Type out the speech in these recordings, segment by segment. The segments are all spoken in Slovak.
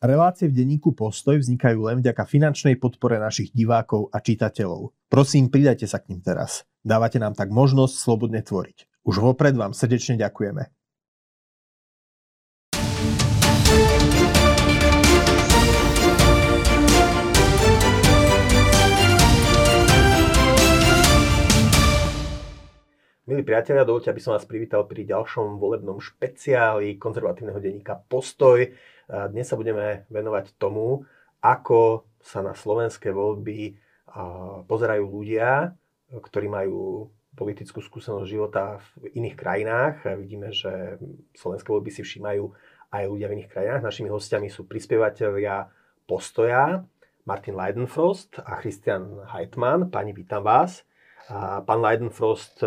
Relácie v denníku Postoj vznikajú len vďaka finančnej podpore našich divákov a čitateľov. Prosím, pridajte sa k ním teraz. Dávate nám tak možnosť slobodne tvoriť. Už vopred vám srdečne ďakujeme. Milí priatelia, dovolte, aby som vás privítal pri ďalšom volebnom špeciáli konzervatívneho denníka Postoj. Dnes sa budeme venovať tomu, ako sa na slovenské voľby pozerajú ľudia, ktorí majú politickú skúsenosť života v iných krajinách. Vidíme, že slovenské voľby si všímajú aj ľudia v iných krajinách. Našimi hostiami sú prispievateľia Postoja, Martin Leidenfrost a Christian Heitmann. Pani, vítam vás. A pán Leidenfrost e,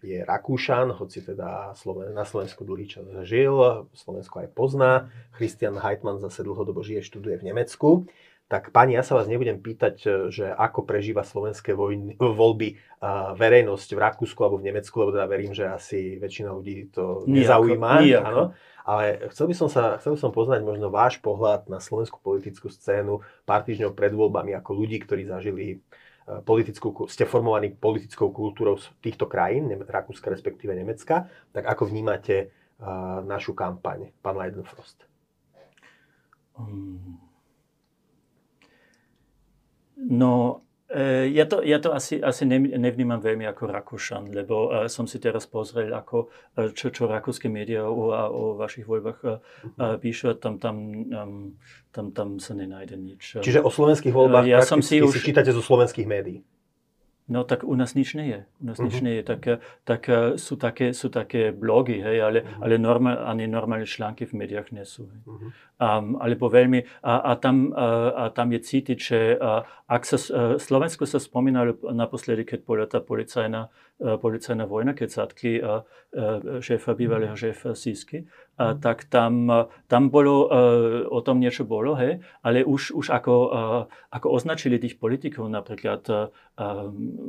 je Rakúšan, hoci teda na Slovensku dlhý čas žil, Slovensko aj pozná. Christian Heitmann zase dlhodobo žije, študuje v Nemecku. Tak pani, ja sa vás nebudem pýtať, e, že ako prežíva slovenské vojny, voľby e, verejnosť v Rakúsku alebo v Nemecku, lebo teda verím, že asi väčšina ľudí to nezaujíma. Áno. Ale chcel by, som sa, chcel by som poznať možno váš pohľad na slovenskú politickú scénu pár týždňov pred voľbami ako ľudí, ktorí zažili politickú, ste formovaní politickou kultúrou týchto krajín, Rakúska respektíve Nemecka, tak ako vnímate uh, našu kampaň, pán Leidenfrost? Um, no, ja to, ja to asi, asi nevnímam veľmi ako Rakúšan, lebo uh, som si teraz pozrel, ako, uh, čo, čo rakúske médiá o, o vašich voľbách píšu, tam, tam, tam, tam sa nenájde nič. Čiže o slovenských voľbách ja som si, už... si čítate zo slovenských médií? No tak u nás nič nie je. U nás uh-huh. nič mhm. nie je. Tak, tak sú, také, sú také blogy, hej, ale, uh-huh. ale normál, ani normálne články v médiách nie sú. Hej. Uh-huh. Um, alebo veľmi, a, a, tam, a, a tam je cítiť, že a, ak sa, Slovensko sa spomínalo naposledy, keď bola tá policajná, policajná vojna, keď zatkli šéfa, bývalého šéfa Sisky, a, tak tam, tam bolo, o tom niečo bolo, hej, ale už, už ako, ako označili tých politikov, napríklad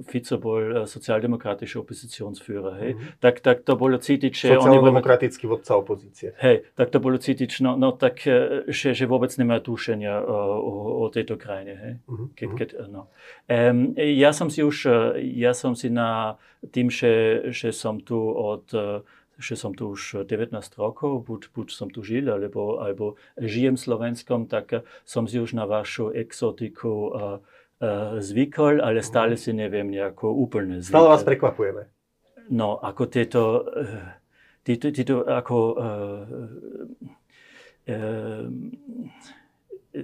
Fico bol sociálno-demokratický opozícionsführer, hej, mm-hmm. tak, tak to bolo cítiť, že... Sociálno-demokratický vodca opozície. Hej, tak to bolo cítiť, no, no tak, že, že vôbec nemá tušenia o, o, o tejto krajine, hej. Mm-hmm. Keď, keď, no. um, ja som si už, ja som si na tým, že, že som tu od že som tu už 19 rokov, buď, buď som tu žil, alebo, alebo žijem v Slovenskom, tak som si už na vašu exotiku uh, uh, zvykol, ale stále si neviem nejako úplne zvykol. Stále vás prekvapujeme. No, ako tieto, uh, tieto, tieto ako uh, uh,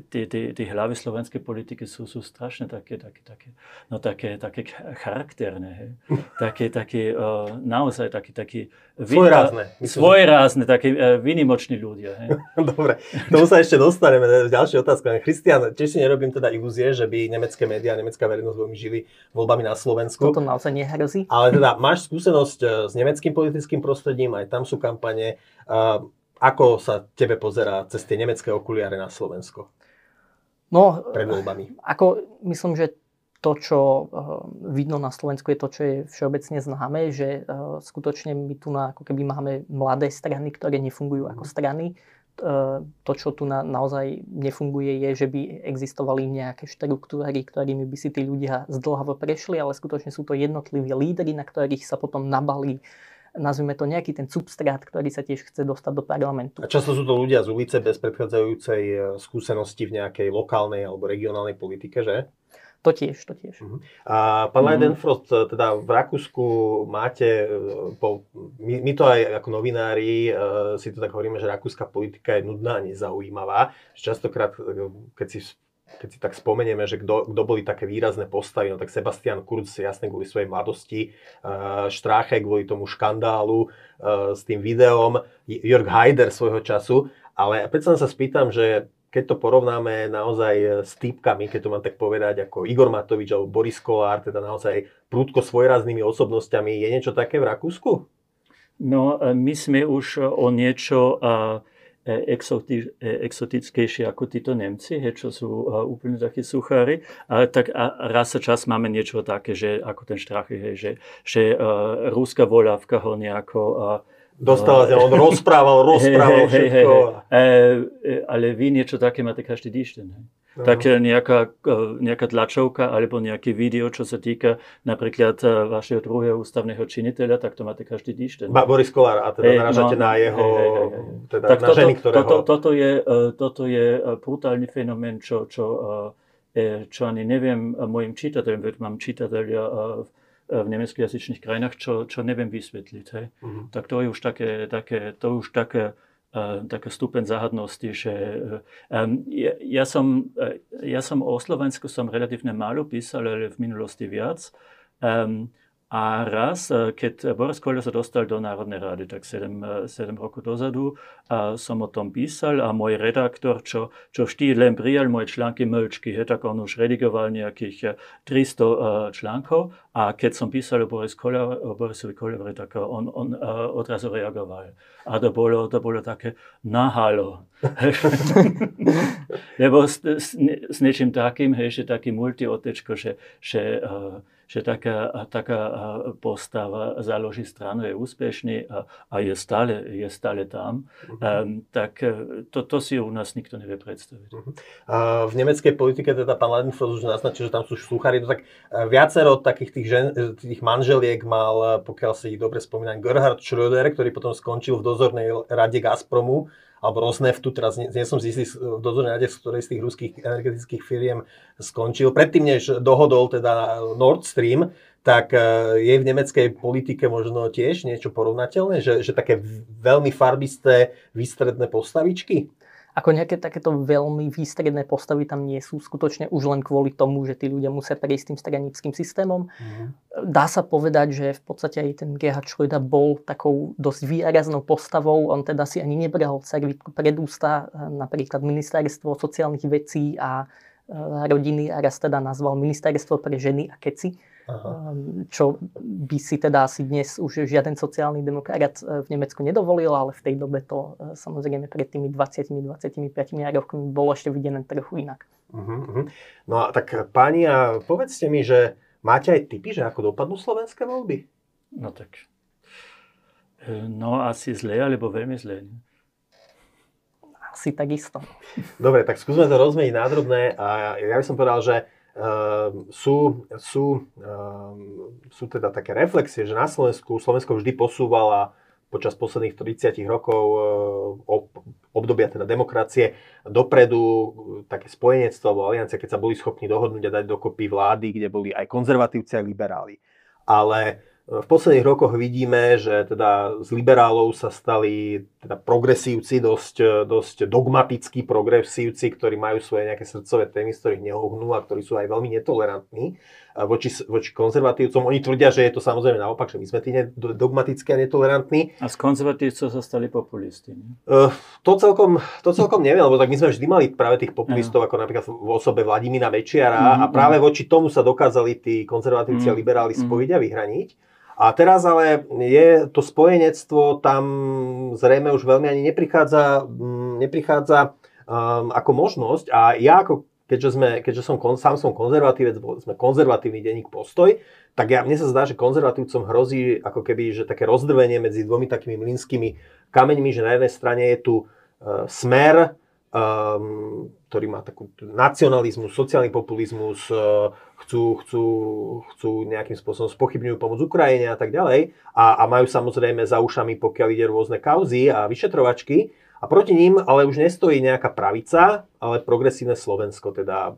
tie, tie, tie hlavy slovenskej politiky sú, sú strašne také, také, také, no také, také charakterné, hej. také, také uh, naozaj také, také svojrázne, svojrázne, také uh, vynimoční ľudia. Hej. Dobre, k tomu sa ešte dostaneme. Ďalšia otázka. Christian, tiež si nerobím teda ilúzie, že by nemecké médiá, nemecká verejnosť veľmi žili voľbami na Slovensku. Toto naozaj nehrozí. Ale teda máš skúsenosť eh, s nemeckým politickým prostredím, aj tam sú kampane. Uh, ako sa tebe pozerá cez tie nemecké okuliare na Slovensko? No, pred voľbami? Ako, myslím, že to, čo uh, vidno na Slovensku, je to, čo je všeobecne známe, že uh, skutočne my tu na, ako keby máme mladé strany, ktoré nefungujú ako mhm. strany. Uh, to, čo tu na, naozaj nefunguje, je, že by existovali nejaké štruktúry, ktorými by si tí ľudia zdlhavo prešli, ale skutočne sú to jednotliví lídry, na ktorých sa potom nabalí nazvime to nejaký ten substrát, ktorý sa tiež chce dostať do parlamentu. A často sú to ľudia z ulice bez predchádzajúcej e, skúsenosti v nejakej lokálnej alebo regionálnej politike, že? To tiež, to tiež. Uh-huh. A pán uh-huh. Leidenfrost, e, teda v Rakúsku máte, e, po, my, my to aj ako novinári uh, si to tak hovoríme, že rakúska politika je nudná a nezaujímavá. Častokrát, keď si keď si tak spomenieme, že kto, boli také výrazné postavy, no tak Sebastian Kurz jasne kvôli svojej mladosti, uh, Štráche kvôli tomu škandálu uh, s tým videom, Jörg Haider svojho času, ale predsa sa spýtam, že keď to porovnáme naozaj s týpkami, keď to mám tak povedať, ako Igor Matovič alebo Boris Kolár, teda naozaj prúdko svojraznými osobnostiami, je niečo také v Rakúsku? No, my sme už o niečo uh, exoti, e, exotickejšie ako títo Nemci, he, čo sú uh, úplne takí suchári. Ale tak a raz sa čas máme niečo také, že ako ten Strachy, he, že, že uh, rúska voľavka ho nejako uh, Dostala no, on rozprával, rozprával hey, všetko. Hey, hey, hey. ale vy niečo také máte každý týždeň. No. Tak nejaká, nejaká tlačovka alebo nejaké video, čo sa týka napríklad vašeho druhého ústavného činiteľa, tak to máte každý týždeň. Ba, Boris Kolár, a teda hey, narážate no, na jeho, hey, hey, hey, teda tak na toto, ženy, ktorého... Toto, toto, je, toto je brutálny fenomén, čo, čo, čo ani neviem mojim čitateľom, veď mám čitateľia v nemeckých krajinách, čo, čo neviem vysvetliť. Hej. Uh-huh. Tak to je už také, také, to už také, také stupeň záhadnosti, že um, ja, ja, som, uh, ja som o Slovensku som relatívne málo písal, ale v minulosti viac. Um, a raz, e, keď Boris Koľo sa dostal do Národnej rady, tak 7, 7 e, rokov dozadu, a som o tom písal a môj redaktor, čo, čo vždy len prijal moje články mlčky, he, tak on už redigoval nejakých 300 e, článkov a keď som písal o, Boris Koľo, o Borisovi Koľovri, tak on, on odrazu reagoval. A to bolo, to bolo také nahalo. Lebo s, s, s niečím takým, hej, že taký multiotečko, že, že uh, že taká, taká postava založí stranu, je úspešný a, a je, stále, je stále tam, uh-huh. um, tak e, to, to si u nás nikto nevie predstaviť. Uh-huh. A v nemeckej politike teda pán Ladenfrost už naznačil, že tam sú sluchári, no tak e, viacero takých tých, žen, e, tých manželiek mal, pokiaľ si ich dobre spomínam, Gerhard Schröder, ktorý potom skončil v dozornej rade Gazpromu, alebo Rosneftu, teraz nie, nie som si istý v dozornej rade, z ktorej z tých ruských energetických firiem skončil. Predtým, než dohodol teda Nord Stream, tak e, je v nemeckej politike možno tiež niečo porovnateľné, že, že také veľmi farbisté výstredné postavičky? Ako nejaké takéto veľmi výstredné postavy tam nie sú skutočne už len kvôli tomu, že tí ľudia musia prejsť tým stranickým systémom. Mm. Dá sa povedať, že v podstate aj ten Gerhard Schröder bol takou dosť výraznou postavou. On teda si ani nebral servitku pred ústa, napríklad ministerstvo sociálnych vecí a e, rodiny a raz teda nazval ministerstvo pre ženy a keci Aha. Ehm, čo by si teda asi dnes už žiaden sociálny demokrat eh, v Nemecku nedovolil, ale v tej dobe to eh, samozrejme pred tými 20-25 rokmi bolo ešte videné trochu inak. Uh-huh. No a tak páni, a povedzte mi, že máte aj typy, že ako dopadnú slovenské voľby? No tak, eh, no asi zle, alebo veľmi zle. Asi takisto. Dobre, tak skúsme to rozmeniť nádrobné a ja by som povedal, že sú, sú, ehm, sú teda také reflexie, že na Slovensku Slovensko vždy posúvala počas posledných 30 rokov ehm, obdobia teda demokracie dopredu také spojenectvo alebo aliancia, keď sa boli schopní dohodnúť a dať dokopy vlády, kde boli aj konzervatívci, aj liberáli. Ale v posledných rokoch vidíme, že teda z liberálov sa stali teda progresívci, dosť, dosť dogmatickí progresívci, ktorí majú svoje nejaké srdcové témy, z ktorých neohnú a ktorí sú aj veľmi netolerantní voči, voči konzervatívcom. Oni tvrdia, že je to samozrejme naopak, že my sme tí dogmatickí a netolerantní. A z konzervatívcov sa stali populisti. Uh, to, celkom, to celkom neviem, lebo tak my sme vždy mali práve tých populistov, uh ako napríklad v osobe Vladimíra Mečiara uh-huh. a práve voči tomu sa dokázali tí konzervatívci uh a liberáli spojiť a vyhraniť. A teraz ale je to spojenectvo tam zrejme už veľmi ani neprichádza, mm, neprichádza um, ako možnosť. A ja ako keďže, sme, keďže som, sám som konzervatívec, sme konzervatívny denník postoj, tak ja, mne sa zdá, že konzervatívcom hrozí ako keby, že také rozdrvenie medzi dvomi takými mlinskými kameňmi, že na jednej strane je tu uh, smer, um, ktorý má takú nacionalizmus, sociálny populizmus, uh, chcú, chcú, chcú nejakým spôsobom spochybňujú pomoc Ukrajine a tak ďalej a, a majú samozrejme za ušami, pokiaľ ide rôzne kauzy a vyšetrovačky. A proti ním ale už nestojí nejaká pravica, ale progresívne Slovensko, teda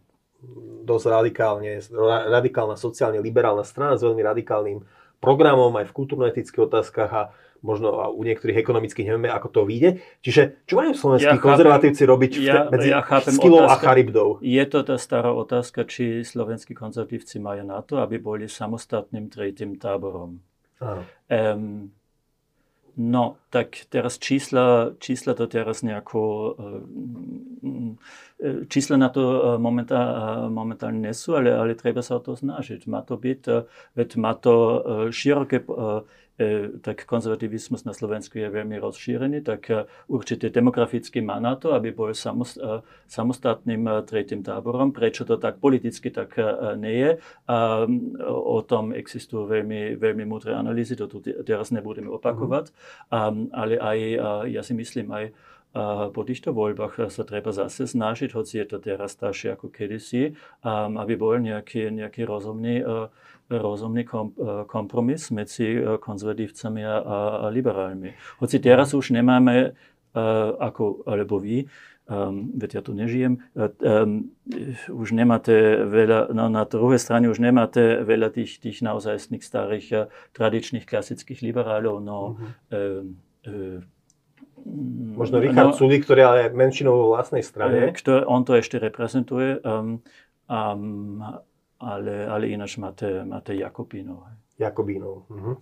dosť radikálne, radikálna sociálne liberálna strana s veľmi radikálnym programom aj v kultúrno-etických otázkach a možno u niektorých ekonomických nevieme, ako to vyjde. Čiže čo majú slovenskí ja konzervatívci robiť ja, medzi ja skilou a charybdou? Je to tá stará otázka, či slovenskí konzervatívci majú na to, aby boli samostatným tretím táborom. Um, No, tak teraz čísla, čísla to teraz nejako, e, čísla na to e, momentálne, momentálne nesú, ale, ale treba sa o to snažiť. Má to byť, veď má to široké, tak konzervativizmus na Slovensku je veľmi rozšírený, tak určite demograficky má na to, aby bol samostatným tretím táborom. Prečo to tak politicky tak nie je? O tom existujú veľmi, veľmi múdre analýzy, to tu teraz nebudeme opakovať, mm. ale aj, ja si myslím, aj po týchto voľbách sa treba zase snažiť, hoci je to teraz staršie ako kedysi, aby bol nejaký, nejaký rozumný, rozumný kompromis medzi konzervatívcami a, a liberálmi. Hoci teraz už nemáme, ako, alebo vy, um, veď ja tu nežijem, um, už nemáte veľa, no na druhej strane už nemáte veľa tých, tých naozajstných starých tradičných klasických liberálov, no mm-hmm. um, Možno Richard no, Sulik, ktorý ale menšinou vo vlastnej strane. Ktoré, on to ešte reprezentuje, um, um, ale, ale ináč máte, máte Jakobínov. Jakobínov. Uh-huh.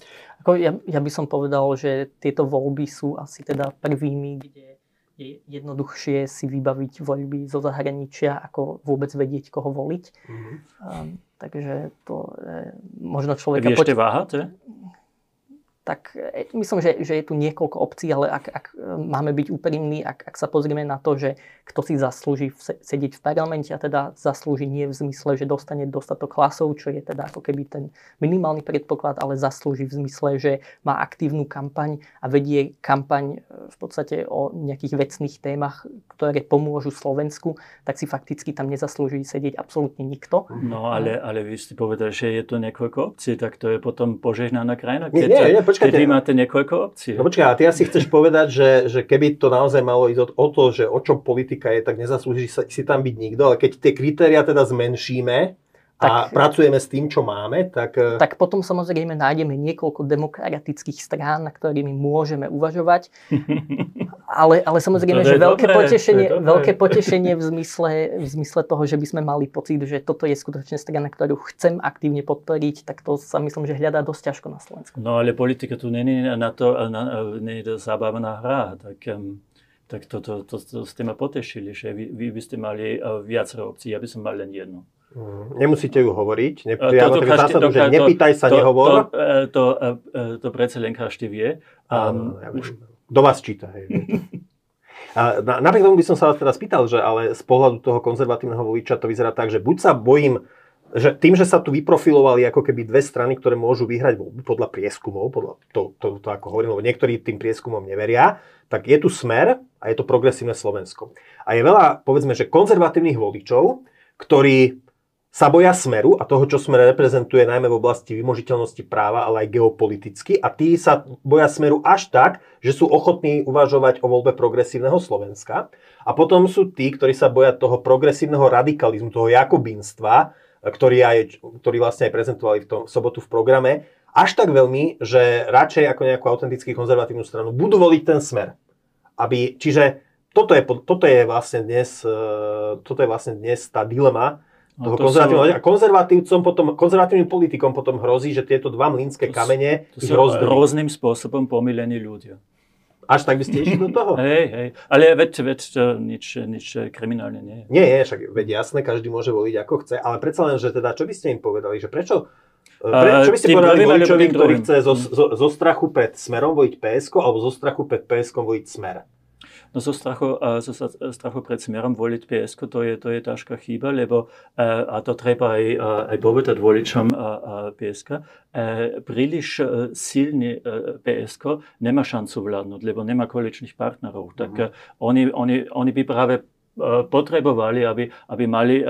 Ako ja, ja by som povedal, že tieto voľby sú asi teda prvými, kde je jednoduchšie si vybaviť voľby zo zahraničia, ako vôbec vedieť, koho voliť. Uh-huh. Um, takže to e, možno človeka... Vy ešte poč- váhate? Tak e, myslím, že, že je tu niekoľko opcií, ale ak, ak e, máme byť úprimní, ak, ak sa pozrieme na to, že kto si zaslúži sedieť v parlamente a teda zaslúži nie v zmysle, že dostane dostatok hlasov, čo je teda ako keby ten minimálny predpoklad, ale zaslúži v zmysle, že má aktívnu kampaň a vedie kampaň e, v podstate o nejakých vecných témach, ktoré pomôžu Slovensku, tak si fakticky tam nezaslúži sedieť absolútne nikto. No ale, ale vy ste povedali, že je to niekoľko opcií, tak to je potom požehnaná krajina. Keď nie, nie, nie, počkajte. Kedy máte niekoľko opcií. No počkaj, a ty asi chceš povedať, že, že keby to naozaj malo ísť o, to, že o čom politika je, tak nezaslúži si tam byť nikto, ale keď tie kritéria teda zmenšíme, a tak, pracujeme s tým, čo máme, tak... Eh, tak potom samozrejme nájdeme niekoľko demokratických strán, na ktorými môžeme uvažovať. Ale, ale samozrejme, že veľké dobré, potešenie, veľké potešenie v zmysle, v zmysle toho, že by sme mali pocit, že toto je skutočne strana, ktorú chcem aktívne podporiť, tak to sa myslím, že hľadá dosť ťažko na Slovensku. No ale politika tu není na to, na, nie je to zábavná hra, tak... Um tak to, to, to, to ste ma potešili, že vy, vy by ste mali uh, viacero opcií, ja by som mal len jednu. Mm, nemusíte ju hovoriť. Ne, to, ja to, každý, zásadu, to, že nepýtaj sa, to, nehovor. To, to, to, to predsa len každý vie. Ja už... Do vás číta. Hej, a napriek tomu by som sa vás teraz pýtal, že ale z pohľadu toho konzervatívneho voliča to vyzerá tak, že buď sa bojím, že tým, že sa tu vyprofilovali ako keby dve strany, ktoré môžu vyhrať podľa prieskumov, podľa to, to, to ako hovorím, lebo niektorí tým prieskumom neveria, tak je tu smer a je to progresívne Slovensko. A je veľa, povedzme, že konzervatívnych voličov, ktorí sa boja smeru a toho, čo smer reprezentuje najmä v oblasti vymožiteľnosti práva, ale aj geopoliticky. A tí sa boja smeru až tak, že sú ochotní uvažovať o voľbe progresívneho Slovenska. A potom sú tí, ktorí sa boja toho progresívneho radikalizmu, toho jakobínstva, ktorý, aj, ktorý vlastne aj prezentovali v tom sobotu v programe, až tak veľmi, že radšej ako nejakú autentický konzervatívnu stranu budú voliť ten smer. Aby, čiže toto je, toto je vlastne dnes, e, toto je vlastne dnes tá dilema, No, toho konzervatívneho. Sú... A konzervatívcom potom, konzervatívnym politikom potom hrozí, že tieto dva mlínske kamene to sú rôznym spôsobom pomilení ľudia. Až tak by ste išli do toho? Hej, hej. Ale veď, veď to nič, nič kriminálne nie je. Nie, nie, však veď jasné, každý môže voliť ako chce, ale predsa len, že teda, čo by ste im povedali, že prečo pre, čo by ste povedali voličovi, ktorý chce zo, zo, zo strachu pred smerom voliť PSK alebo zo strachu pred PSK voliť smer? No zo strachu, zo strachu pred smerom voliť PSK, to je, to je ťažká chyba, lebo a to treba aj, aj povedať voličom PSK, príliš silný PSK nemá šancu vládnuť, lebo nemá koaličných partnerov. Tak mm-hmm. oni, oni, oni by práve E, potrebovali, aby, aby mali e,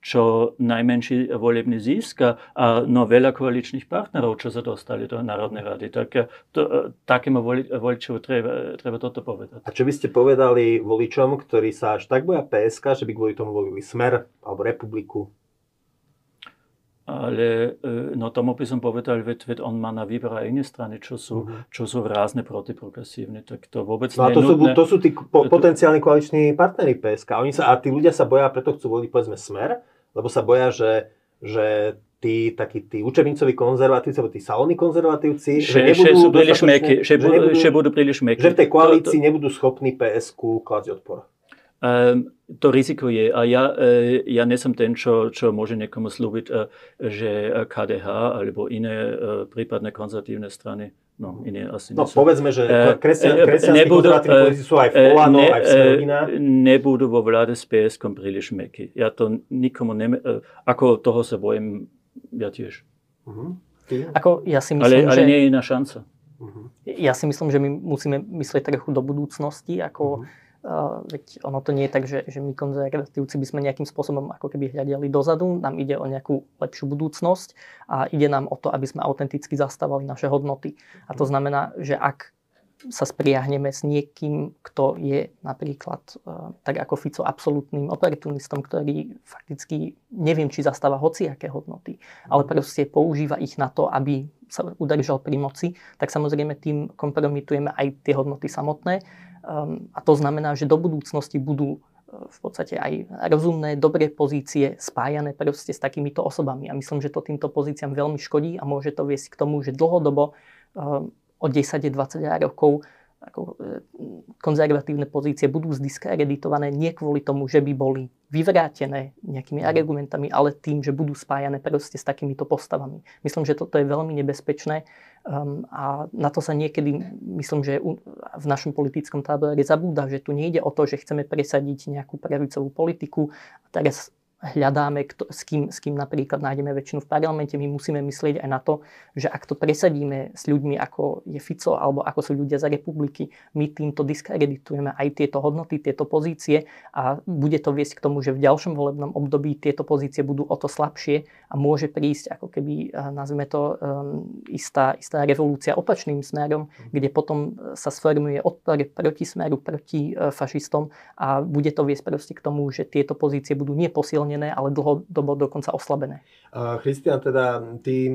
čo najmenší volebný zisk a no veľa koaličných partnerov, čo sa dostali do Národnej rady. Tak to, takému voli, voličovi treba, treba toto povedať. A čo by ste povedali voličom, ktorí sa až tak boja PSK, že by kvôli tomu volili Smer alebo Republiku? Ale e, no tomu by som povedal, veď, veď on má na výber aj iné strany, čo sú, uh-huh. čo sú rázne protiprogresívne. Tak to vôbec no a to, sú, to sú tí po, potenciálni koaliční partnery PSK. Oni sa, a tí ľudia sa boja, preto chcú voliť povedzme smer, lebo sa boja, že, že tí takí tí učebnicoví konzervatívci, alebo tí salónni konzervatívci, že, že nebudú, že sú príliš meky, že, že, budú, že budú príliš meky. Že v tej koalícii to, to... nebudú schopní PSK klásť odpor. Um, to riziko je. A ja, e, ja nesom ten, čo, čo môže niekomu slúbiť, e, že KDH alebo iné prípadné konzervatívne strany No, iné asi no povedzme, že kresťan, kresťanskí konzervatívni politici sú aj v Olano, ne, aj v. Nebudú vo vláde s PSK príliš meky. Ja to nikomu ne... Ako toho sa bojím, ja tiež. Uh-huh. Ako ja si myslím, ale, ale že... nie je iná šanca. Uh-huh. Ja si myslím, že my musíme myslieť trochu do budúcnosti, ako uh-huh Uh, veď ono to nie je tak, že, že my konzervatívci by sme nejakým spôsobom ako keby hľadeli dozadu, nám ide o nejakú lepšiu budúcnosť a ide nám o to, aby sme autenticky zastávali naše hodnoty. A to znamená, že ak sa spriahneme s niekým, kto je napríklad uh, tak ako Fico absolútnym oportunistom, ktorý fakticky neviem, či zastáva hociaké hodnoty, ale proste používa ich na to, aby sa udržal pri moci, tak samozrejme tým kompromitujeme aj tie hodnoty samotné a to znamená, že do budúcnosti budú e, v podstate aj rozumné, dobré pozície spájané proste s takýmito osobami. A myslím, že to týmto pozíciám veľmi škodí a môže to viesť k tomu, že dlhodobo ehm, o 10-20 rokov ako, e, konzervatívne pozície budú zdiskreditované nie kvôli tomu, že by boli vyvrátené nejakými mhm. argumentami, ale tým, že budú spájané proste s takýmito postavami. Myslím, že toto je veľmi nebezpečné um, a na to sa niekedy, myslím, že v našom politickom tábore zabúda, že tu nejde o to, že chceme presadiť nejakú pravicovú politiku a teraz hľadáme, kto, s, kým, s kým napríklad nájdeme väčšinu v parlamente, my musíme myslieť aj na to, že ak to presadíme s ľuďmi, ako je Fico alebo ako sú ľudia za republiky, my týmto diskreditujeme aj tieto hodnoty, tieto pozície a bude to viesť k tomu, že v ďalšom volebnom období tieto pozície budú o to slabšie a môže prísť ako keby, eh, nazvime to, um, istá, istá revolúcia opačným smerom, kde potom sa sformuje odpor proti smeru, proti uh, fašistom a bude to viesť proste k tomu, že tieto pozície budú neposilné posilnené, ale dlhodobo dokonca oslabené. Christian, teda ty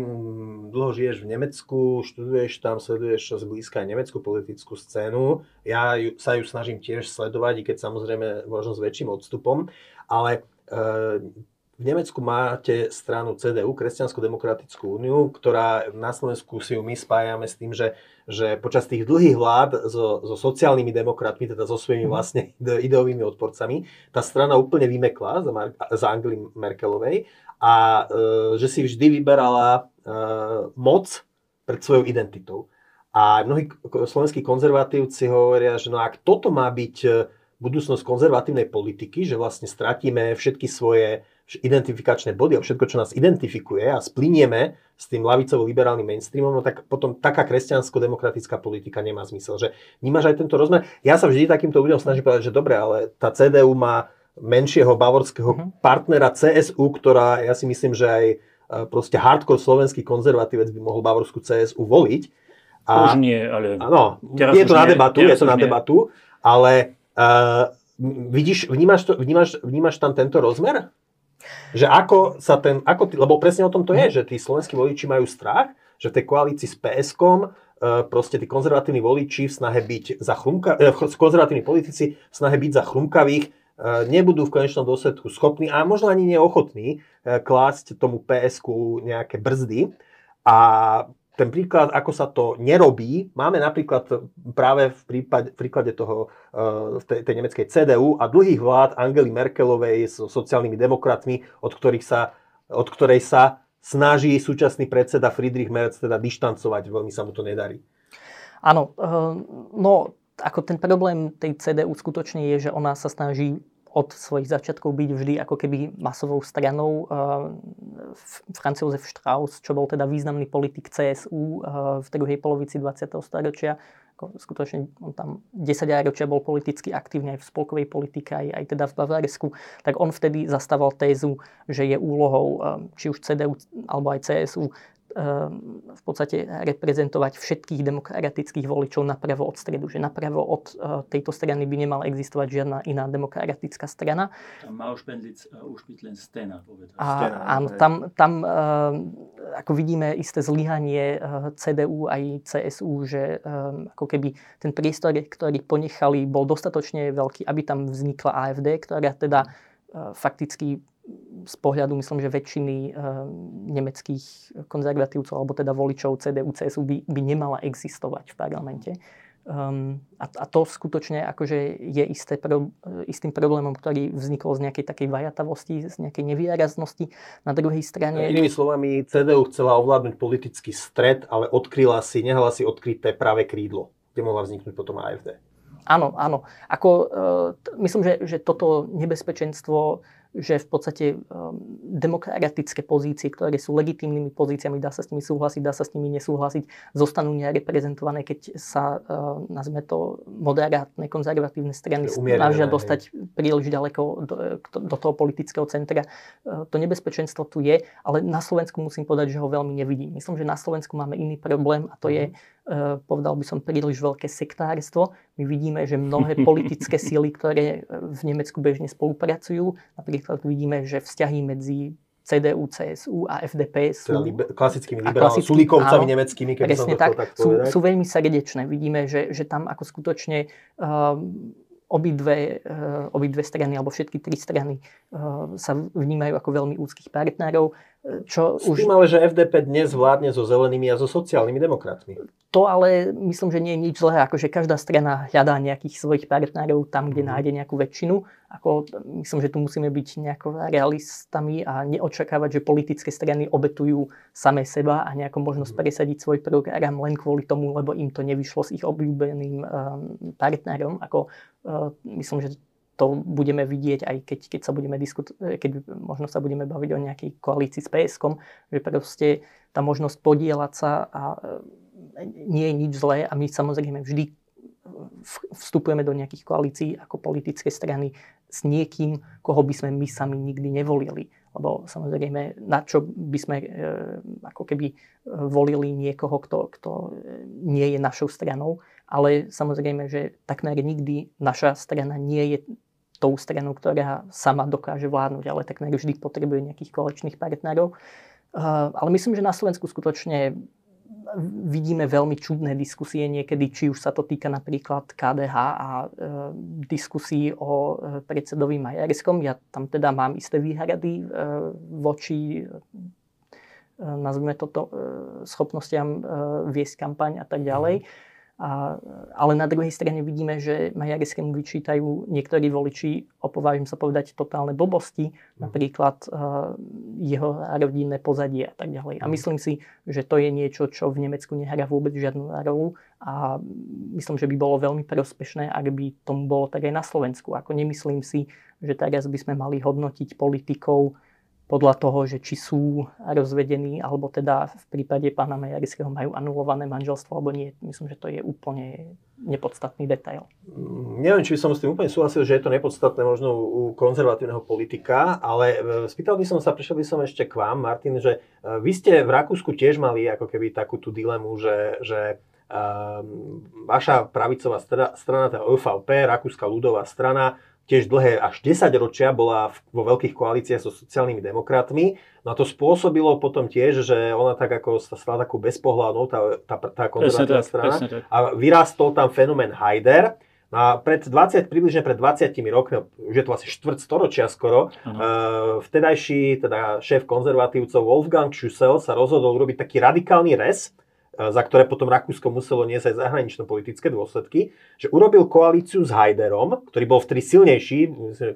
dlho žiješ v Nemecku, študuješ tam, sleduješ zblízka nemeckú politickú scénu. Ja ju, sa ju snažím tiež sledovať, i keď samozrejme možno s väčším odstupom, ale e, v Nemecku máte stranu CDU, Kresťansko-demokratickú úniu, ktorá na Slovensku si ju my spájame s tým, že že počas tých dlhých vlád so, so sociálnymi demokratmi, teda so svojimi mhm. vlastne ideovými odporcami, tá strana úplne vymekla za, Mar- za Angely Merkelovej a e, že si vždy vyberala e, moc pred svojou identitou. A mnohí slovenskí konzervatívci hovoria, že no ak toto má byť e, budúcnosť konzervatívnej politiky, že vlastne stratíme všetky svoje identifikačné body a všetko, čo nás identifikuje a splinieme s tým lavicovo-liberálnym mainstreamom, no tak potom taká kresťansko-demokratická politika nemá zmysel. Že vnímaš aj tento rozmer? Ja sa vždy takýmto ľuďom snažím povedať, že dobre, ale tá CDU má menšieho bavorského uh-huh. partnera CSU, ktorá ja si myslím, že aj e, proste hardcore slovenský konzervatívec by mohol bavorskú CSU voliť. A, Už nie, ale... Áno, je to na debatu, je to na debatu, ale uh, vidíš, vnímaš, to, vnímaš, vnímaš tam tento rozmer? Že ako sa ten, ako tí, lebo presne o tom to je, že tí slovenskí voliči majú strach, že v tej koalícii s PSK e, proste tí konzervatívni voliči v snahe byť za chrumka, eh, konzervatívni politici v snahe byť za chrumkavých e, nebudú v konečnom dôsledku schopní a možno ani neochotní e, klásť tomu PSK nejaké brzdy. A ten príklad, ako sa to nerobí, máme napríklad práve v, prípade, v príklade toho, uh, tej, tej nemeckej CDU a dlhých vlád Angely Merkelovej s sociálnymi demokratmi, od, ktorých sa, od ktorej sa snaží súčasný predseda Friedrich Merz teda dištancovať. Veľmi sa mu to nedarí. Áno, uh, no ako ten problém tej CDU skutočne je, že ona sa snaží od svojich začiatkov byť vždy ako keby masovou stranou. Eh, Franz Josef Strauss, čo bol teda významný politik CSU eh, v druhej polovici 20. storočia, skutočne on tam 10 ročia bol politicky aktívny aj v spolkovej politike, aj, aj teda v Bavarsku, tak on vtedy zastával tézu, že je úlohou eh, či už CDU alebo aj CSU v podstate reprezentovať všetkých demokratických voličov napravo od stredu. Že napravo od eh, tejto strany by nemala existovať žiadna iná demokratická strana. Tam má už, byť len stena, A, áno, tam, tam eh, ako vidíme isté zlyhanie CDU aj CSU, že ako keby ten priestor, ktorý ponechali, bol dostatočne veľký, aby tam vznikla AFD, ktorá teda fakticky z pohľadu, myslím, že väčšiny uh, nemeckých konzervatívcov, alebo teda voličov CDU, CSU by, by nemala existovať v parlamente. Um, a, a to skutočne akože je isté pro, istým problémom, ktorý vznikol z nejakej takej vajatavosti, z nejakej nevýraznosti. Na druhej strane... Inými slovami, CDU chcela ovládnuť politický stred, ale odkryla si, nehala si odkryté práve krídlo, kde mohla vzniknúť potom AFD. Áno, áno. Ako, uh, myslím, že, že toto nebezpečenstvo že v podstate um, demokratické pozície, ktoré sú legitímnymi pozíciami, dá sa s nimi súhlasiť, dá sa s nimi nesúhlasiť, zostanú nereprezentované, keď sa, uh, nazme to, moderátne, konzervatívne strany snažia dostať príliš ďaleko do, do toho politického centra. Uh, to nebezpečenstvo tu je, ale na Slovensku musím povedať, že ho veľmi nevidím. Myslím, že na Slovensku máme iný problém a to je mhm. Eh, povedal by som, príliš veľké sektárstvo. My vidíme, že mnohé politické síly, ktoré eh, v Nemecku bežne spolupracujú, napríklad vidíme, že vzťahy medzi CDU, CSU a FDP sú... Teda liber, klasickými liberálnymi, sú likovcami nemeckými, keby som to tak, tak sú, sú veľmi srdečné. Vidíme, že, že tam ako skutočne um, obidve, uh, obidve strany, alebo všetky tri strany uh, sa vnímajú ako veľmi úzkých partnerov. Čo S tým už... ale, že FDP dnes vládne so zelenými a so sociálnymi demokratmi. To ale myslím, že nie je nič zlé. Akože každá strana hľadá nejakých svojich partnerov tam, kde mm. nájde nejakú väčšinu. Ako, myslím, že tu musíme byť nejako realistami a neočakávať, že politické strany obetujú samé seba a nejakú možnosť mm. presadiť svoj program len kvôli tomu, lebo im to nevyšlo s ich obľúbeným um, partnerom. Ako, myslím, že to budeme vidieť aj keď, keď sa budeme diskutovať, keď možno sa budeme baviť o nejakej koalícii s PSK, že proste tá možnosť podielať sa a e, nie je nič zlé a my samozrejme vždy vstupujeme do nejakých koalícií ako politické strany s niekým, koho by sme my sami nikdy nevolili. Lebo samozrejme, na čo by sme e, ako keby volili niekoho, kto, kto nie je našou stranou. Ale samozrejme, že takmer nikdy naša strana nie je tou stranou, ktorá sama dokáže vládnuť, ale tak vždy potrebuje nejakých koaličných partnerov. Ale myslím, že na Slovensku skutočne vidíme veľmi čudné diskusie niekedy, či už sa to týka napríklad KDH a e, diskusí o e, predsedovi Majerskom. Ja tam teda mám isté výhrady e, voči e, nazvime toto e, schopnostiam e, viesť kampaň a tak ďalej. Mm. A, ale na druhej strane vidíme, že Maďarskému vyčítajú niektorí voliči, opovážim sa povedať, totálne blbosti, mm. napríklad uh, jeho rodinné pozadie a tak ďalej. A mhm. myslím si, že to je niečo, čo v Nemecku nehrá vôbec žiadnu rolu a myslím, že by bolo veľmi prospešné, ak by tomu bolo tak aj na Slovensku. Ako nemyslím si, že teraz by sme mali hodnotiť politikov podľa toho, že či sú rozvedení, alebo teda v prípade pána Majarického majú anulované manželstvo, alebo nie. Myslím, že to je úplne nepodstatný detail. Neviem, či by som s tým úplne súhlasil, že je to nepodstatné možno u konzervatívneho politika, ale e, spýtal by som sa, prišiel by som ešte k vám, Martin, že e, vy ste v Rakúsku tiež mali ako keby takú tú dilemu, že, že um, vaša pravicová strana, strana, tá ÖVP, Rakúska ľudová strana, tiež dlhé až 10 ročia bola vo veľkých koalíciách so sociálnymi demokratmi. No a to spôsobilo potom tiež, že ona tak ako sa stala takú bezpohľadnou, tá, tá, tá konzervatívna strana. A vyrástol tam fenomén Haider. No a pred 20, približne pred 20 rokmi, už je to asi štvrť storočia skoro, uh, vtedajší teda šéf konzervatívcov Wolfgang Schüssel sa rozhodol urobiť taký radikálny res, E, za ktoré potom Rakúsko muselo niesť aj zahranično-politické dôsledky, že urobil koalíciu s Hajderom, ktorý bol vtedy silnejší,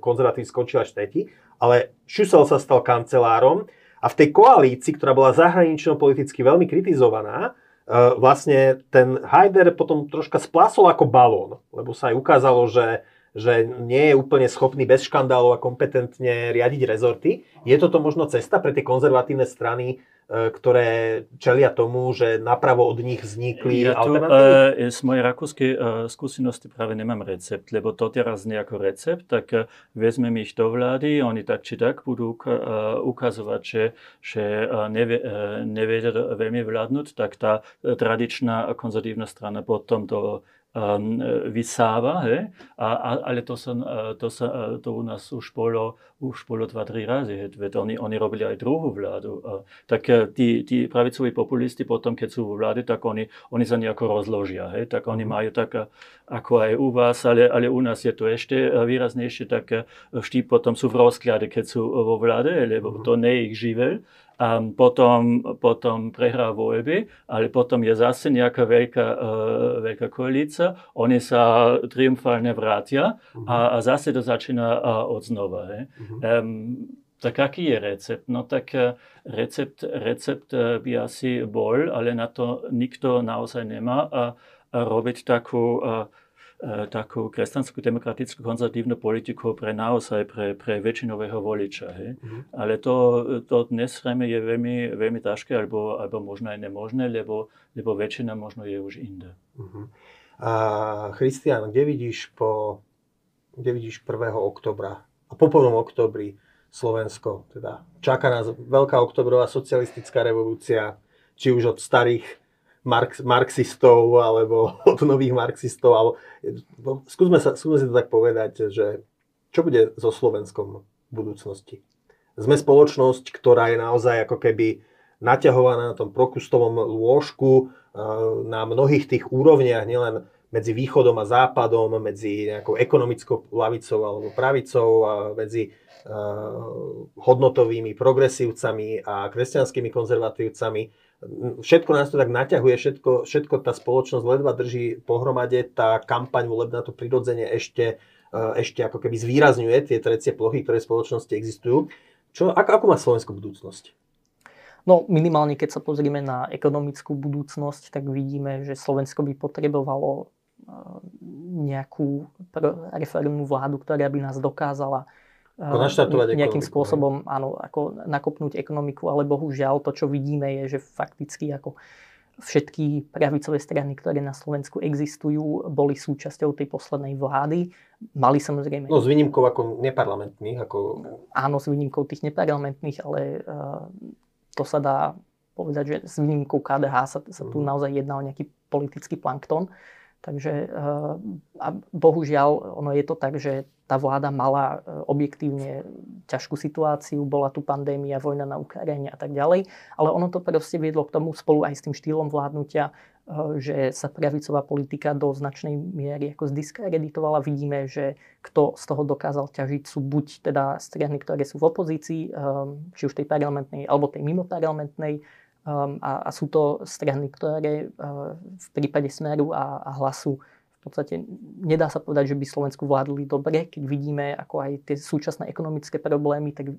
konzervatív skončil až tretí, ale Šusel sa stal kancelárom a v tej koalícii, ktorá bola zahranično-politicky veľmi kritizovaná, e, vlastne ten Hajder potom troška splásol ako balón, lebo sa aj ukázalo, že že nie je úplne schopný bez škandálov a kompetentne riadiť rezorty. Je toto možno cesta pre tie konzervatívne strany E, ktoré čelia tomu, že napravo od nich vznikli ja tu, alternatívy? E, z mojej rakúskej e, skúsenosti práve nemám recept, lebo to teraz nie ako recept, tak e, vezmeme ich do vlády, oni tak či tak budú e, ukazovať, že, že e, nevie, e, nevedia veľmi vládnuť, tak tá tradičná konzervatívna strana potom to vysáva, he? A, a, ale to, sa, to, sa, to u nás už bolo, už bolo 2-3 razy, he? Veď oni, oni robili aj druhú vládu. A, tak tí, tí pravicoví populisti potom, keď sú vo vláde, tak oni, oni sa nejako rozložia. He? Tak oni majú tak, ako aj u vás, ale, ale u nás je to ešte výraznejšie, tak vždy potom sú v rozklade, keď sú vo vláde, lebo mhm. to nie je ich živel a potom, potom prehrá voľby, ale potom je zase nejaká veľká, uh, veľká koalícia, oni sa triumfálne vrátia uh-huh. a, a zase to začína uh, od znova. Uh-huh. Um, tak aký je recept? No tak recept, recept by asi bol, ale na to nikto naozaj nemá a, a robiť takú uh, E, takú kresťanskú demokratickú konzervatívnu politiku pre naozaj pre, pre väčšinového voliča. Hej. Mm-hmm. Ale to, to dnes zrejme je veľmi, veľmi ťažké alebo, alebo možno aj nemožné, lebo, lebo väčšina možno je už inde. Mm-hmm. A Christian, kde vidíš po kde vidíš 1. oktobra a po 1. oktobri Slovensko? Teda čaká nás veľká oktobrová socialistická revolúcia, či už od starých marx, marxistov alebo od nových marxistov. Alebo, skúsme, sa, skúsme si to tak povedať, že čo bude so Slovenskom v budúcnosti? Sme spoločnosť, ktorá je naozaj ako keby naťahovaná na tom prokustovom lôžku eh, na mnohých tých úrovniach, nielen medzi východom a západom, medzi nejakou ekonomickou lavicou alebo pravicou, a medzi uh, hodnotovými progresívcami a kresťanskými konzervatívcami všetko nás to tak naťahuje, všetko, všetko tá spoločnosť ledva drží pohromade, tá kampaň volebná to prirodzene ešte, e, ešte ako keby zvýrazňuje tie trecie plochy, ktoré v spoločnosti existujú. Čo, ako, ako má Slovensko budúcnosť? No minimálne, keď sa pozrieme na ekonomickú budúcnosť, tak vidíme, že Slovensko by potrebovalo e, nejakú reformnú vládu, ktorá by nás dokázala nejakým spôsobom áno, ako nakopnúť ekonomiku, ale bohužiaľ to, čo vidíme, je, že fakticky ako všetky pravicové strany, ktoré na Slovensku existujú, boli súčasťou tej poslednej vlády. Mali samozrejme... No s výnimkou ako neparlamentných. Ako... Áno, s výnimkou tých neparlamentných, ale uh, to sa dá povedať, že s výnimkou KDH sa, sa tu mm. naozaj jedná o nejaký politický plankton. Takže uh, a bohužiaľ ono je to tak, že tá vláda mala e, objektívne ťažkú situáciu, bola tu pandémia, vojna na Ukrajine a tak ďalej, ale ono to proste viedlo k tomu spolu aj s tým štýlom vládnutia, e, že sa pravicová politika do značnej miery ako zdiskreditovala. Vidíme, že kto z toho dokázal ťažiť sú buď teda strany, ktoré sú v opozícii, či už tej parlamentnej alebo tej mimoparlamentnej, a, a sú to strany, ktoré v prípade Smeru a, a Hlasu podstate nedá sa povedať, že by Slovensku vládli dobre. Keď vidíme, ako aj tie súčasné ekonomické problémy, tak e,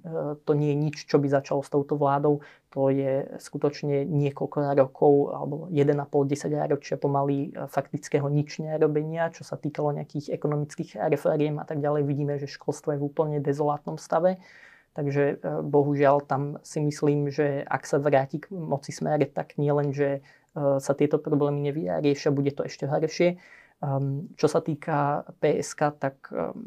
to nie je nič, čo by začalo s touto vládou. To je skutočne niekoľko rokov, alebo 1,5-10 ročia pomaly e, faktického nič nerobenia, čo sa týkalo nejakých ekonomických reforiem a tak ďalej. Vidíme, že školstvo je v úplne dezolátnom stave. Takže e, bohužiaľ tam si myslím, že ak sa vráti k moci smere, tak nie len, že sa tieto problémy nevyriešia, bude to ešte horšie. Um, čo sa týka PSK, tak um,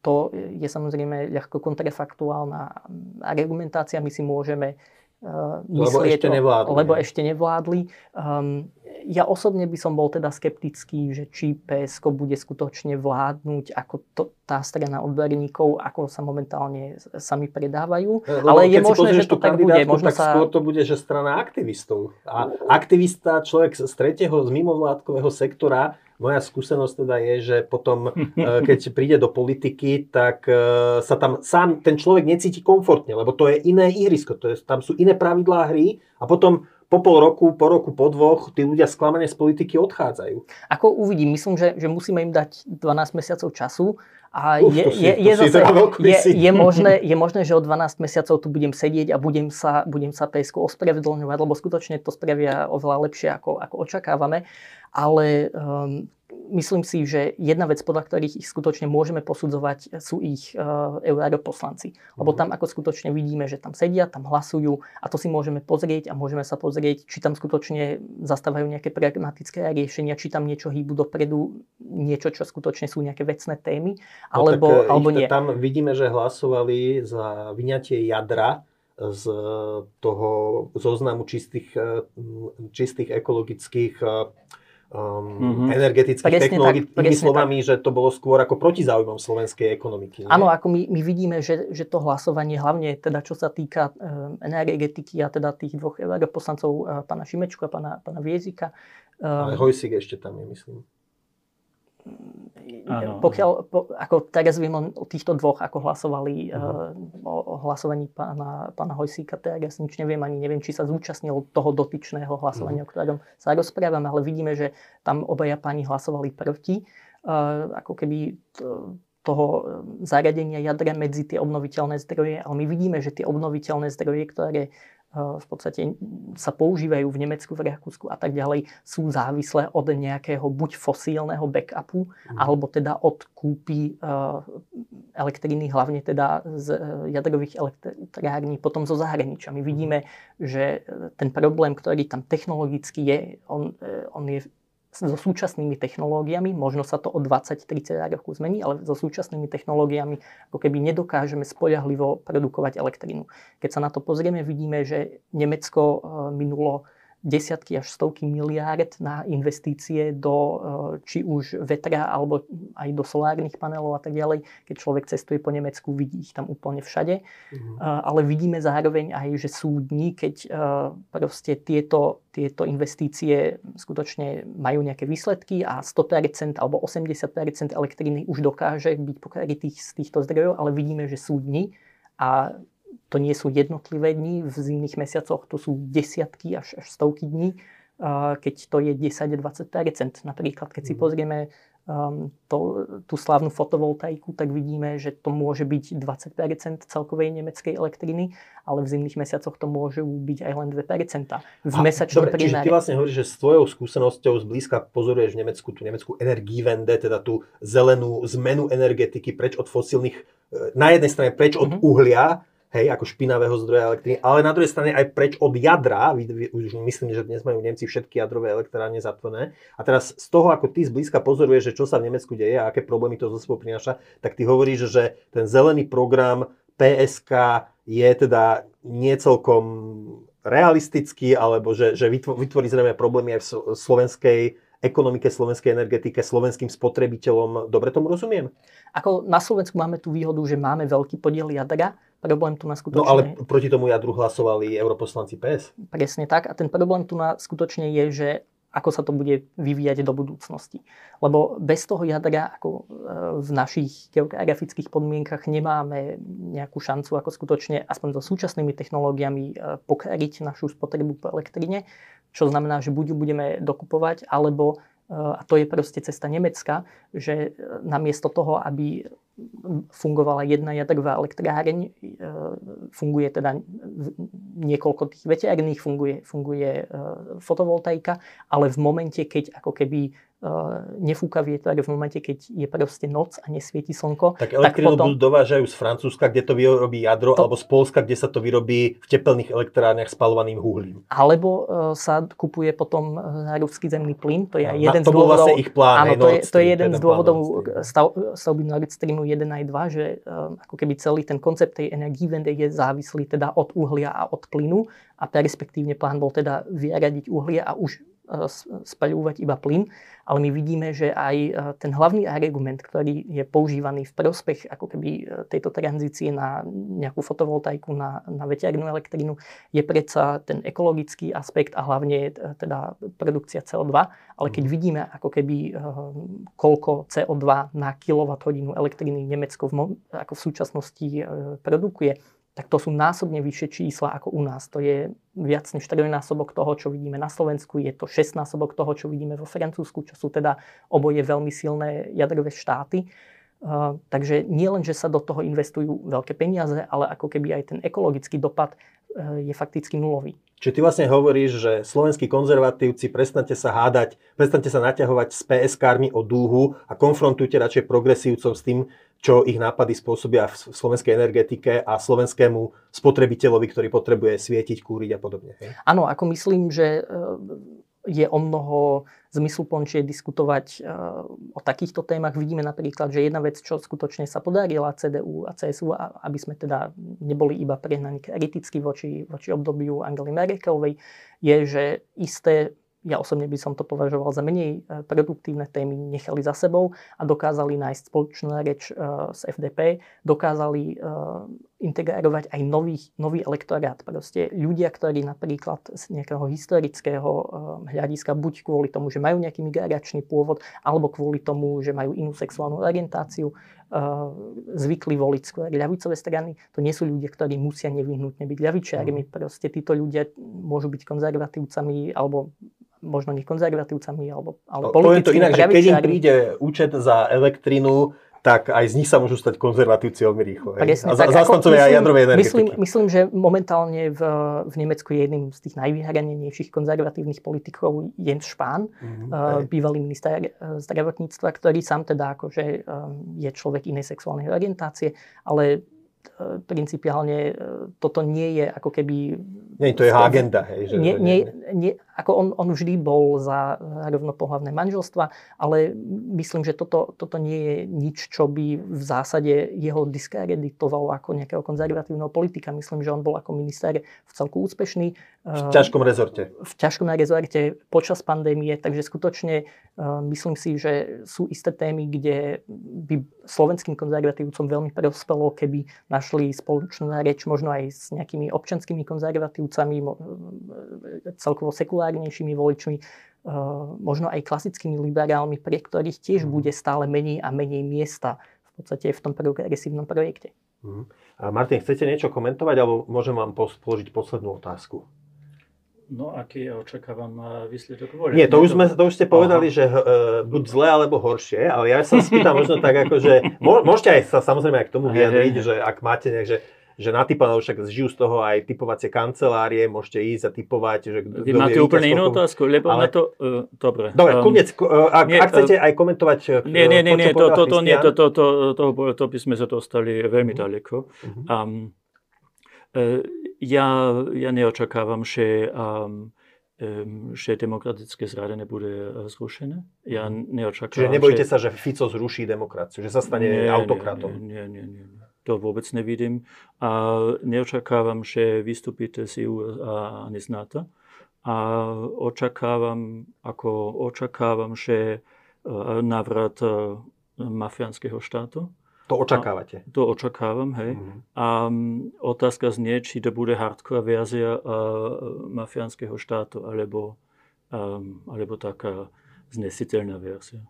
to je samozrejme ľahko kontrafaktuálna argumentácia. My si môžeme myslieť, lebo ešte nevládli. Lebo ešte nevládli. Um, ja osobne by som bol teda skeptický, že či PSK bude skutočne vládnuť ako to, tá strana odborníkov, ako sa momentálne sami predávajú. Lebo Ale je možné, že to tak bude. Možno tak sa... skôr to bude, že strana aktivistov. A aktivista, človek z tretieho, z mimovládkového sektora, moja skúsenosť teda je, že potom, e, keď príde do politiky, tak e, sa tam sám ten človek necíti komfortne, lebo to je iné ihrisko, to je, tam sú iné pravidlá hry a potom po pol roku, po roku, po dvoch, tí ľudia sklamané z politiky odchádzajú. Ako uvidím, myslím, že, že musíme im dať 12 mesiacov času a Uf, je, si, je, je, zase, je, je, možné, je možné, že o 12 mesiacov tu budem sedieť a budem sa, budem sa PSK ospravedlňovať, lebo skutočne to spravia oveľa lepšie, ako, ako očakávame ale um, myslím si, že jedna vec, podľa ktorých ich skutočne môžeme posudzovať, sú ich uh, europoslanci. Lebo mhm. tam ako skutočne vidíme, že tam sedia, tam hlasujú a to si môžeme pozrieť a môžeme sa pozrieť, či tam skutočne zastávajú nejaké pragmatické riešenia, či tam niečo hýbu dopredu, niečo, čo skutočne sú nejaké vecné témy, alebo, no, tak, alebo nie. Tam vidíme, že hlasovali za vyňatie jadra z toho zoznamu čistých, čistých ekologických um, mm-hmm. energetických presne technológií. Tak, Tými slovami, tak. že to bolo skôr ako proti záujmom slovenskej ekonomiky. Áno, ako my, my vidíme, že, že to hlasovanie, hlavne teda čo sa týka um, energetiky a teda tých dvoch poslancov, uh, pána Šimečku a pána, pána Viezika. Um, Ale Hojsik ešte tam je, myslím. Áno. Pokiaľ, po, ako teraz viem o týchto dvoch, ako hlasovali uh-huh. uh, o, o hlasovaní pána, pána Hojsíka, teraz nič neviem, ani neviem, či sa zúčastnil toho dotyčného hlasovania, uh-huh. o ktorom sa rozprávame, ale vidíme, že tam obaja páni hlasovali proti. Uh, ako keby to, toho zaradenia jadra medzi tie obnoviteľné zdroje, ale my vidíme, že tie obnoviteľné zdroje, ktoré v podstate sa používajú v Nemecku, v Rakúsku a tak ďalej, sú závislé od nejakého buď fosílneho backupu, mm. alebo teda od kúpy elektriny, hlavne teda z e, jadrových elektrární, potom zo zahraničia. My vidíme, že ten problém, ktorý tam technologicky je, on, on je so súčasnými technológiami, možno sa to o 20-30 rokov zmení, ale so súčasnými technológiami ako keby nedokážeme spoľahlivo produkovať elektrínu. Keď sa na to pozrieme, vidíme, že Nemecko e, minulo desiatky až stovky miliárd na investície do eh, či už vetra alebo aj do solárnych panelov a tak ďalej. Keď človek cestuje po Nemecku, vidí ich tam úplne všade. Uh-huh. Ale vidíme zároveň aj, že sú dní, keď eh, proste tieto, tieto investície skutočne majú nejaké výsledky a 100% alebo 80% elektriny už dokáže byť pokrytých z týchto zdrojov, ale vidíme, že sú dni a to nie sú jednotlivé dni, v zimných mesiacoch to sú desiatky až, až stovky dní, keď to je 10-20%. Napríklad, keď si mhm. pozrieme um, to, tú slávnu fotovoltaiku, tak vidíme, že to môže byť 20% celkovej nemeckej elektriny, ale v zimných mesiacoch to môže byť aj len 2%. V mesačnom dobre, Čiže ty vlastne hovoríš, že s tvojou skúsenosťou zblízka pozoruješ v Nemecku tú nemeckú energiewende, teda tú zelenú zmenu energetiky preč od fosílnych, e, na jednej strane preč od mm-hmm. uhlia, hej, ako špinavého zdroja elektriny, ale na druhej strane aj preč od jadra, už myslím, že dnes majú Nemci všetky jadrové elektrárne zatvorené. A teraz z toho, ako ty zblízka pozoruješ, že čo sa v Nemecku deje a aké problémy to zo sebou prináša, tak ty hovoríš, že ten zelený program PSK je teda nie celkom realistický, alebo že, že vytvorí zrejme problémy aj v slovenskej ekonomike, slovenskej energetike, slovenským spotrebiteľom. Dobre tomu rozumiem? Ako na Slovensku máme tú výhodu, že máme veľký podiel jadra, Problém tu na skutočne... No ale proti tomu jadru hlasovali europoslanci PS. Presne tak. A ten problém tu na skutočne je, že ako sa to bude vyvíjať do budúcnosti. Lebo bez toho jadra ako e, v našich geografických podmienkach nemáme nejakú šancu ako skutočne aspoň so súčasnými technológiami e, pokryť našu spotrebu po elektrine, čo znamená, že buď budeme dokupovať, alebo e, a to je proste cesta Nemecka, že namiesto toho, aby fungovala jedna jadrová elektráreň, e, funguje teda niekoľko tých veterných, funguje, funguje e, fotovoltaika, ale v momente, keď ako keby nefúka vietor v momente, keď je proste noc a nesvieti slnko. Tak elektrínu tak potom... dovážajú z Francúzska, kde to vyrobí jadro, to... alebo z Polska, kde sa to vyrobí v teplných elektrárniach spalovaným uhlím. Alebo uh, sa kupuje potom uh, ruský zemný plyn, to je no, jeden to z dôvodov... Vlastne ich plán, áno, to je, to je jeden z dôvodov stav, stavby Nord Streamu 1 aj 2, že ako keby celý ten koncept tej energiewende je závislý teda od uhlia a od plynu a perspektívne plán bol teda vyradiť uhlie a už spaľovať iba plyn, ale my vidíme, že aj e, ten hlavný argument, ktorý je používaný v prospech ako keby e, tejto tranzície na nejakú fotovoltaiku, na, na veternú elektrínu, je predsa ten ekologický aspekt a hlavne teda produkcia CO2. Ale keď mhm. vidíme ako keby koľko CO2 na kWh elektriny Nemecko v, ako v súčasnosti produkuje, tak to sú násobne vyššie čísla ako u nás. To je viac než trojnásobok toho, čo vidíme na Slovensku, je to šestnásobok toho, čo vidíme vo Francúzsku, čo sú teda oboje veľmi silné jadrové štáty. Uh, takže nie len, že sa do toho investujú veľké peniaze, ale ako keby aj ten ekologický dopad uh, je fakticky nulový. Čiže ty vlastne hovoríš, že slovenskí konzervatívci prestante sa hádať, prestante sa naťahovať s PSK-kármi o dúhu a konfrontujte radšej progresívcov s tým, čo ich nápady spôsobia v slovenskej energetike a slovenskému spotrebiteľovi, ktorý potrebuje svietiť, kúriť a podobne. Áno, ako myslím, že e, je o mnoho zmysluplnšie diskutovať e, o takýchto témach. Vidíme napríklad, že jedna vec, čo skutočne sa podarila CDU a CSU, aby sme teda neboli iba prehnaní kriticky voči, voči obdobiu Angely Merkelovej, je, že isté ja osobne by som to považoval za menej e, produktívne témy, nechali za sebou a dokázali nájsť spoločnú reč z FDP, dokázali integrovať aj nový, nový elektorát. Proste ľudia, ktorí napríklad z nejakého historického hľadiska, buď kvôli tomu, že majú nejaký migračný pôvod, alebo kvôli tomu, že majú inú sexuálnu orientáciu, zvykli voliť skôr ľavicové strany. To nie sú ľudia, ktorí musia nevyhnutne byť ľavičiarmi. Mm. Proste títo ľudia môžu byť konzervatívcami alebo možno nie konzervatívcami, alebo, ale politickými to inak, že keď im príde účet za elektrinu, tak aj z nich sa môžu stať konzervatívci veľmi rýchlo. Presne, a za, jadrovej energetiky. Myslím, myslím, že momentálne v, v Nemecku je jedným z tých najvyhranenejších konzervatívnych politikov Jens Spahn, mm-hmm, uh, bývalý minister zdravotníctva, ktorý sám teda akože um, je človek inej sexuálnej orientácie, ale principiálne e, toto nie je ako keby... Nie, to je agenda. Hej, že, nie, nie, nie, ako on, on vždy bol za rovnopohľavné manželstva, ale myslím, že toto, toto nie je nič, čo by v zásade jeho diskreditovalo ako nejakého konzervatívneho politika. Myslím, že on bol ako minister v celku úspešný. V ťažkom rezorte. V ťažkom rezorte počas pandémie, takže skutočne myslím si, že sú isté témy, kde by slovenským konzervatívcom veľmi prospelo, keby našli spoločnú reč možno aj s nejakými občanskými konzervatívcami, celkovo sekulárnejšími voličmi, možno aj klasickými liberálmi, pre ktorých tiež mhm. bude stále menej a menej miesta v podstate v tom progresívnom projekte. Mm. Martin, chcete niečo komentovať, alebo môžem vám položiť poslednú otázku? No, aký ja očakávam výsledok voľby? Nie, to už, sme, to už ste povedali, Aha. že uh, buď zlé alebo horšie, ale ja sa spýtam možno tak, ako, že môžete aj sa samozrejme aj k tomu vyjadriť, že ak máte nejak, že že natýpané, však žijú z toho aj typovacie kancelárie, môžete ísť a typovať, že Vy máte úplne inú otázku, lebo ale... na to, uh, dobre. Dobre, um, kľudne, uh, ak, nie, ak chcete aj komentovať, uh, nie, nie, nie, nie to, to, to, nie, to, to, to, to, to, by sme sa dostali veľmi uh-huh. ďaleko. Uh-huh. Um, uh, ja, ja neočakávam, že um, že demokratické zradenie bude zrušené. Ja neočakávam, Čiže nebojíte že... sa, že Fico zruší demokraciu, že sa stane nie, autokratom? Nie, nie, nie, nie. To vôbec nevidím. A neočakávam, že vystúpite z EU ani z NATO. A očakávam, ako očakávam, že návrat mafiánskeho štátu to očakávate? A to očakávam, hej. Mm-hmm. A um, otázka znie, či to bude hardcore verzia uh, mafiánskeho štátu, alebo, um, alebo taká znesiteľná verzia.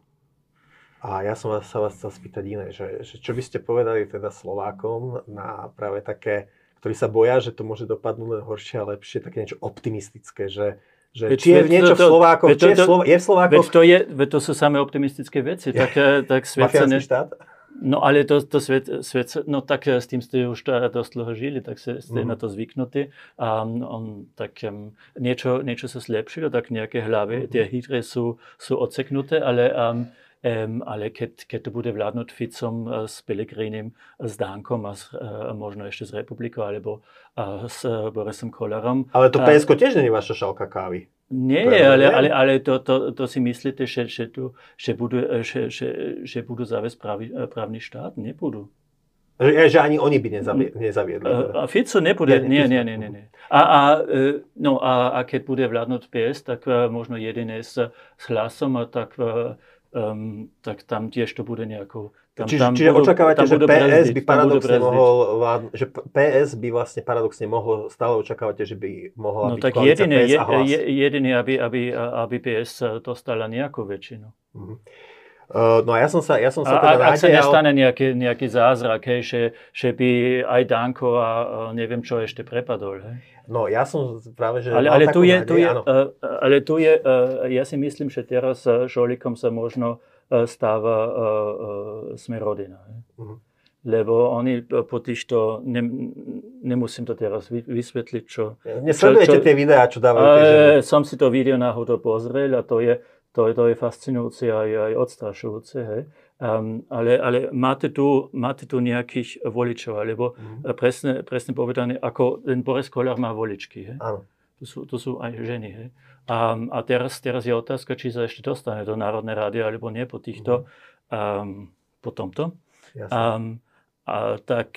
A ja som vás, sa vás chcel spýtať iné, že, že čo by ste povedali teda Slovákom na práve také, ktorí sa boja, že to môže dopadnúť len horšie a lepšie, také niečo optimistické, že, že veď, či je niečo to, v Slovákoch, to, je, Slova, je v Slovákoch... Veď to, je, veď to sú samé optimistické veci, tak, eh, tak svet sa ne... štát? No ale to, to svet, svet, no tak s tým ste už dosť dlho žili, tak ste, ste mm. na to zvyknutí. A on, tak um, niečo, niečo sa zlepšilo, tak nejaké hlavy, mm. tie hydre sú, sú odseknuté, ale, um, um, ale keď, keď to bude vládnuť Ficom uh, s Pelegrinim, s Dankom a s, uh, možno ešte s Republikou alebo uh, s Borisom Kolarom. Ale to PSK tiež není vaša šalka kávy. Nie, ale, ale, ale to, to, to si myslíte, že, že, tu, že, budú, že, že, že budú zaviesť právny, právny štát? Nebudú. Že, že ani oni by nezaviedli. A Fico nebude, nie, nie, nie, nie. nie. A, a, no, a, a keď bude vládnuť PS, tak možno jediné s, s hlasom, a tak, um, tak tam tiež to bude nejako tam, čiže, tam čiže budú, očakávate, že PS brazdiť, by paradoxne mohol, že PS by vlastne paradoxne mohol, stále očakávate, že by mohla no, byť tak jediné, PS a hlas. Je, jediné, aby, aby, aby PS dostala nejakú väčšinu. Uh-huh. Uh, no a ja som sa, ja som sa teda a, Ak sa nestane nejaký, nejaký zázrak, hej, že, že by aj Danko a neviem čo ešte prepadol. Hej. No ja som práve, že... Ale, ale, tu je, tu je, uh, ale tu je, ja si myslím, že teraz s Šolikom sa možno stáva sme rodina. Uh-huh. Lebo oni po týchto, ne, nemusím to teraz vysvetliť, čo... Nesledujete tie videá, čo dávajú? Som si to video náhodou pozrel a to je, to, to je fascinujúce aj, aj odstrašujúce. Hej. Um, ale, ale máte, tu, máte tu nejakých voličov, alebo uh-huh. presne, presne povedané, ako ten Boris Kolár má voličky. Hej? Áno. To sú, to sú aj ženy. Hej? A, a teraz, teraz je otázka, či sa ešte dostane do Národnej rády alebo nie po týchto, um, po tomto. Um, a, tak,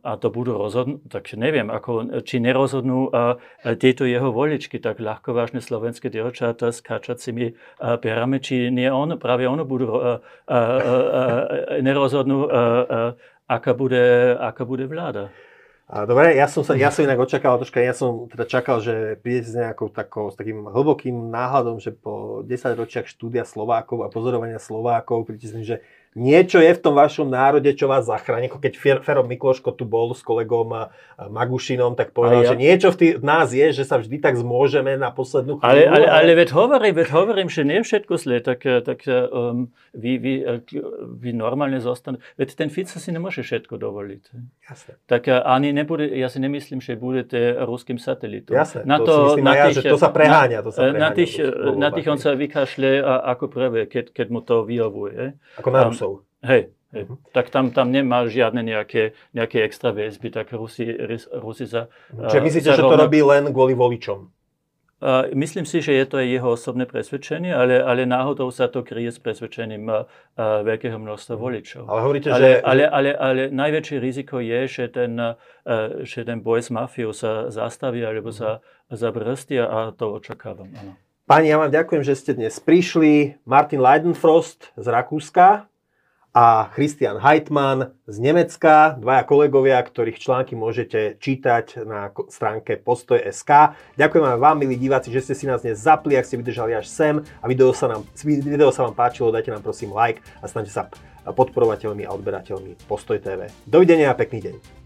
a to budú rozhodnúť, tak neviem, ako, či nerozhodnú a, a tieto jeho voličky, tak ľahko vážne slovenské dievčatá s kačacimi perami, či nie on, práve ono budú, a, a, a, a, nerozhodnú, a, a, aká, bude, aká bude vláda. Dobre, ja som, sa, ja som inak očakával troška, ja som teda čakal, že prídete s nejakou takou, s takým hlbokým náhľadom, že po 10 ročiach štúdia Slovákov a pozorovania Slovákov, prídete s tým, že niečo je v tom vašom národe, čo vás zachráni. Ako keď Fero Mikloško tu bol s kolegom Magušinom, tak povedal, ja. že niečo v, tý, v nás je, že sa vždy tak zmôžeme na poslednú chvíľu. Ale, ale, ale veď, hovorím, veď hovorím, že nie všetko zle, tak, tak um, vy, vy, vy normálne zostanete. Veď ten Fico si nemôže všetko dovoliť. Jasne. Tak ani nebude, ja si nemyslím, že budete ruským satelitom. Jasne, na to, to si myslím na tých, ja, že to sa preháňa. To sa preháňa na, tých, na tých on sa vykašle ako prvé, keď, keď mu to vyhovuje. Ako na um. Hej, hej. Uh-huh. tak tam, tam nemá žiadne nejaké, nejaké extra väzby, tak Rusi, Rusi za... Čiže myslíte, že to robí len kvôli voličom? Myslím si, že je to aj jeho osobné presvedčenie, ale, ale náhodou sa to kryje s presvedčením uh, veľkého množstva mhm. voličov. Ale hovoríte, ale, že... Ale, ale, ale najväčšie riziko je, že ten, uh, že ten boj s mafiou sa zastaví alebo sa zabrstí a to očakávam. Ano. Pani, ja vám ďakujem, že ste dnes prišli. Martin Leidenfrost z Rakúska, a Christian Heitmann z Nemecka, dvaja kolegovia, ktorých články môžete čítať na stránke postoj.sk. Ďakujem vám, milí diváci, že ste si nás dnes zapli, ak ste vydržali až sem a video sa, nám, video sa vám páčilo, dajte nám prosím like a stante sa podporovateľmi a odberateľmi Postoj TV. Dovidenia a pekný deň.